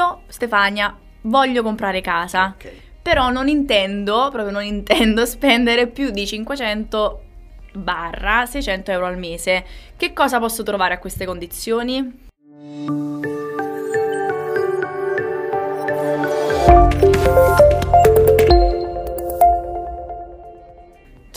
Io, Stefania, voglio comprare casa, Ok. però non intendo, proprio non intendo spendere più di 500 barra 600 euro al mese. Che cosa posso trovare a queste condizioni?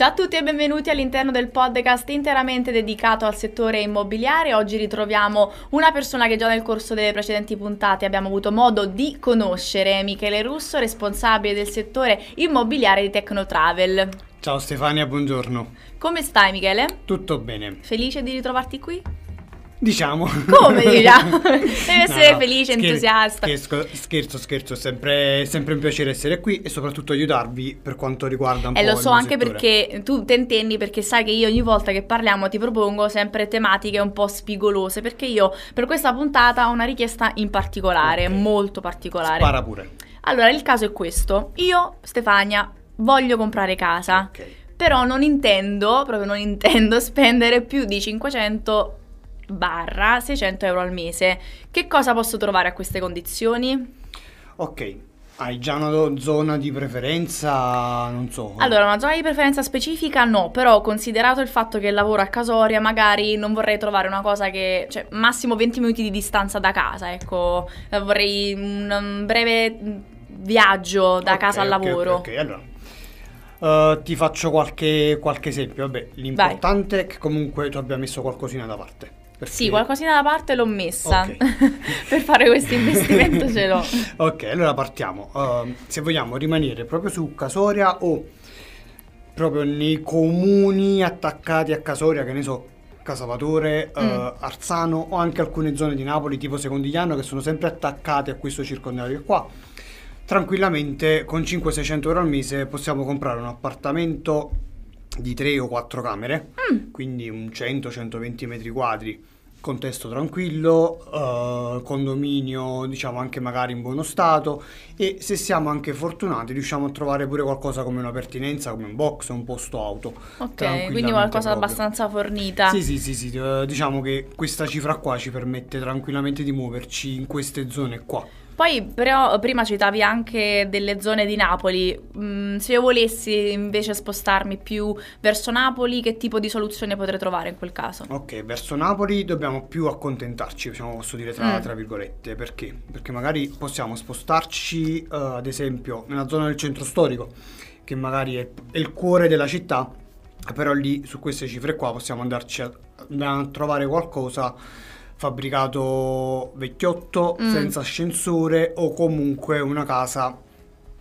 Ciao a tutti e benvenuti all'interno del podcast interamente dedicato al settore immobiliare. Oggi ritroviamo una persona che già nel corso delle precedenti puntate abbiamo avuto modo di conoscere, Michele Russo, responsabile del settore immobiliare di Tecnotravel. Ciao Stefania, buongiorno. Come stai Michele? Tutto bene? Felice di ritrovarti qui? Diciamo. Come diciamo? Devi essere No, felice, scher- entusiasta. Scherzo, scherzo, scherzo, è sempre, sempre un piacere essere qui e soprattutto aiutarvi per quanto riguarda un E po' Eh, lo so anche settore. perché tu te intendi perché sai che io ogni volta che parliamo ti propongo sempre tematiche un po' spigolose perché io per questa puntata ho una richiesta in particolare, Ok. molto particolare. Spara pure. Allora, il caso è questo. Io, Stefania, voglio comprare casa, Ok. però non intendo, proprio non intendo spendere più di 500 barra 600 euro al mese. Che cosa posso trovare a queste condizioni? Ok. Hai già una zona di preferenza? Non so. Allora, una zona di preferenza specifica no, però considerato il fatto che lavoro a Casoria, magari non vorrei trovare una cosa che, cioè, massimo 20 minuti di distanza da casa, ecco, Eh, vorrei un, breve mm, viaggio da Ok, casa al lavoro. Ok, allora. eh, ti faccio qualche, qualche esempio. Vabbè, l'importante è che comunque tu abbia messo qualcosina da parte. Perché- Sì, qualcosina da parte l'ho messa Ok. per fare questo investimento ce l'ho. Ok, allora partiamo. Uh, se vogliamo rimanere proprio su Casoria o proprio nei comuni attaccati a Casoria, che ne so, Casavatore, uh, Mm. Arzano o anche alcune zone di Napoli tipo Secondigliano che sono sempre attaccate a questo circondario qua. Tranquillamente con 500-600 euro al mese possiamo comprare un appartamento di 3 o 4 camere, Mm. quindi un 100-120 metri quadri, contesto tranquillo, eh, condominio diciamo anche magari in buono stato e se siamo anche fortunati riusciamo a trovare pure qualcosa come una pertinenza, come un box un posto auto. Ok, quindi qualcosa proprio. abbastanza fornita. Sì, sì, sì, sì, eh, diciamo che questa cifra qua ci permette tranquillamente di muoverci in queste zone qua. Poi però prima citavi anche delle zone di Napoli, Mm, se io volessi invece spostarmi più verso Napoli, che tipo di soluzione potrei trovare in quel caso? Ok, verso Napoli dobbiamo più accontentarci, diciamo, posso dire tra, Mm. tra virgolette, perché? Perché magari possiamo spostarci, eh, ad esempio, nella zona del centro storico, che magari è, è il cuore della città, però lì su queste cifre qua possiamo andarci a, a trovare qualcosa fabbricato vecchiotto, Mm. senza ascensore o comunque una casa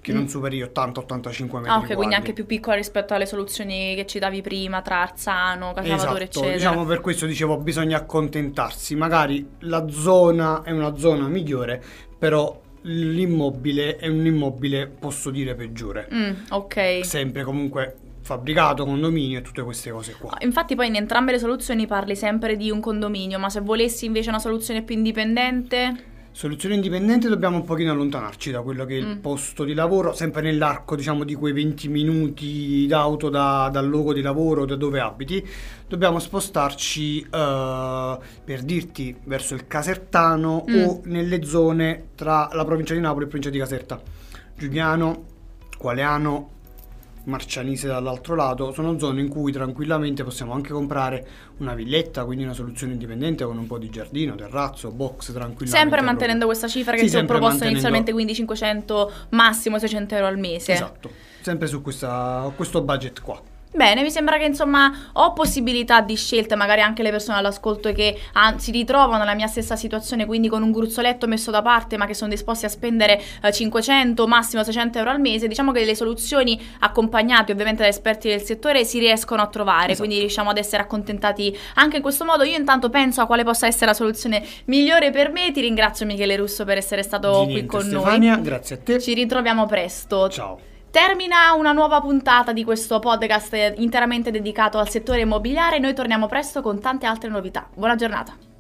che Mm. non superi gli 80-85 metri Ah, ok, quindi quadri. anche più piccola rispetto alle soluzioni che citavi prima, tra Arzano, Casavatore, Esatto, eccetera. diciamo per questo dicevo bisogna accontentarsi, magari la zona è una zona migliore, però l'immobile è un immobile posso dire peggiore, Mm, ok. sempre comunque fabbricato, condominio e tutte queste cose qua. Infatti poi in entrambe le soluzioni parli sempre di un condominio, ma se volessi invece una soluzione più indipendente... Soluzione indipendente dobbiamo un pochino allontanarci da quello che è il Mm. posto di lavoro, sempre nell'arco diciamo di quei 20 minuti d'auto da- dal luogo di lavoro, da dove abiti, dobbiamo spostarci eh, per dirti verso il Casertano Mm. o nelle zone tra la provincia di Napoli e provincia di Caserta. Giuliano, Qualeano, Marcianise dall'altro lato, sono zone in cui tranquillamente possiamo anche comprare una villetta, quindi una soluzione indipendente con un po' di giardino, terrazzo, box tranquillamente. Sempre proprio. mantenendo questa cifra che Sì, ti ho proposto inizialmente, quindi 500, massimo 600 euro al mese. Esatto, sempre su questa- questo budget qua. Bene, mi sembra che insomma ho possibilità di scelta, magari anche le persone all'ascolto che ah, si ritrovano nella mia stessa situazione, quindi con un gruzzoletto messo da parte, ma che sono disposti a spendere eh, 500, massimo 600 euro al mese. Diciamo che le soluzioni accompagnate ovviamente da esperti del settore si riescono a trovare, Esatto. quindi riusciamo ad essere accontentati anche in questo modo. Io intanto penso a quale possa essere la soluzione migliore per me. Ti ringrazio Michele Russo per essere stato Di qui niente, con Stefania, noi. grazie a te. Ci ritroviamo presto. Ciao. Termina una nuova puntata di questo podcast interamente dedicato al settore immobiliare. Noi torniamo presto con tante altre novità. Buona giornata.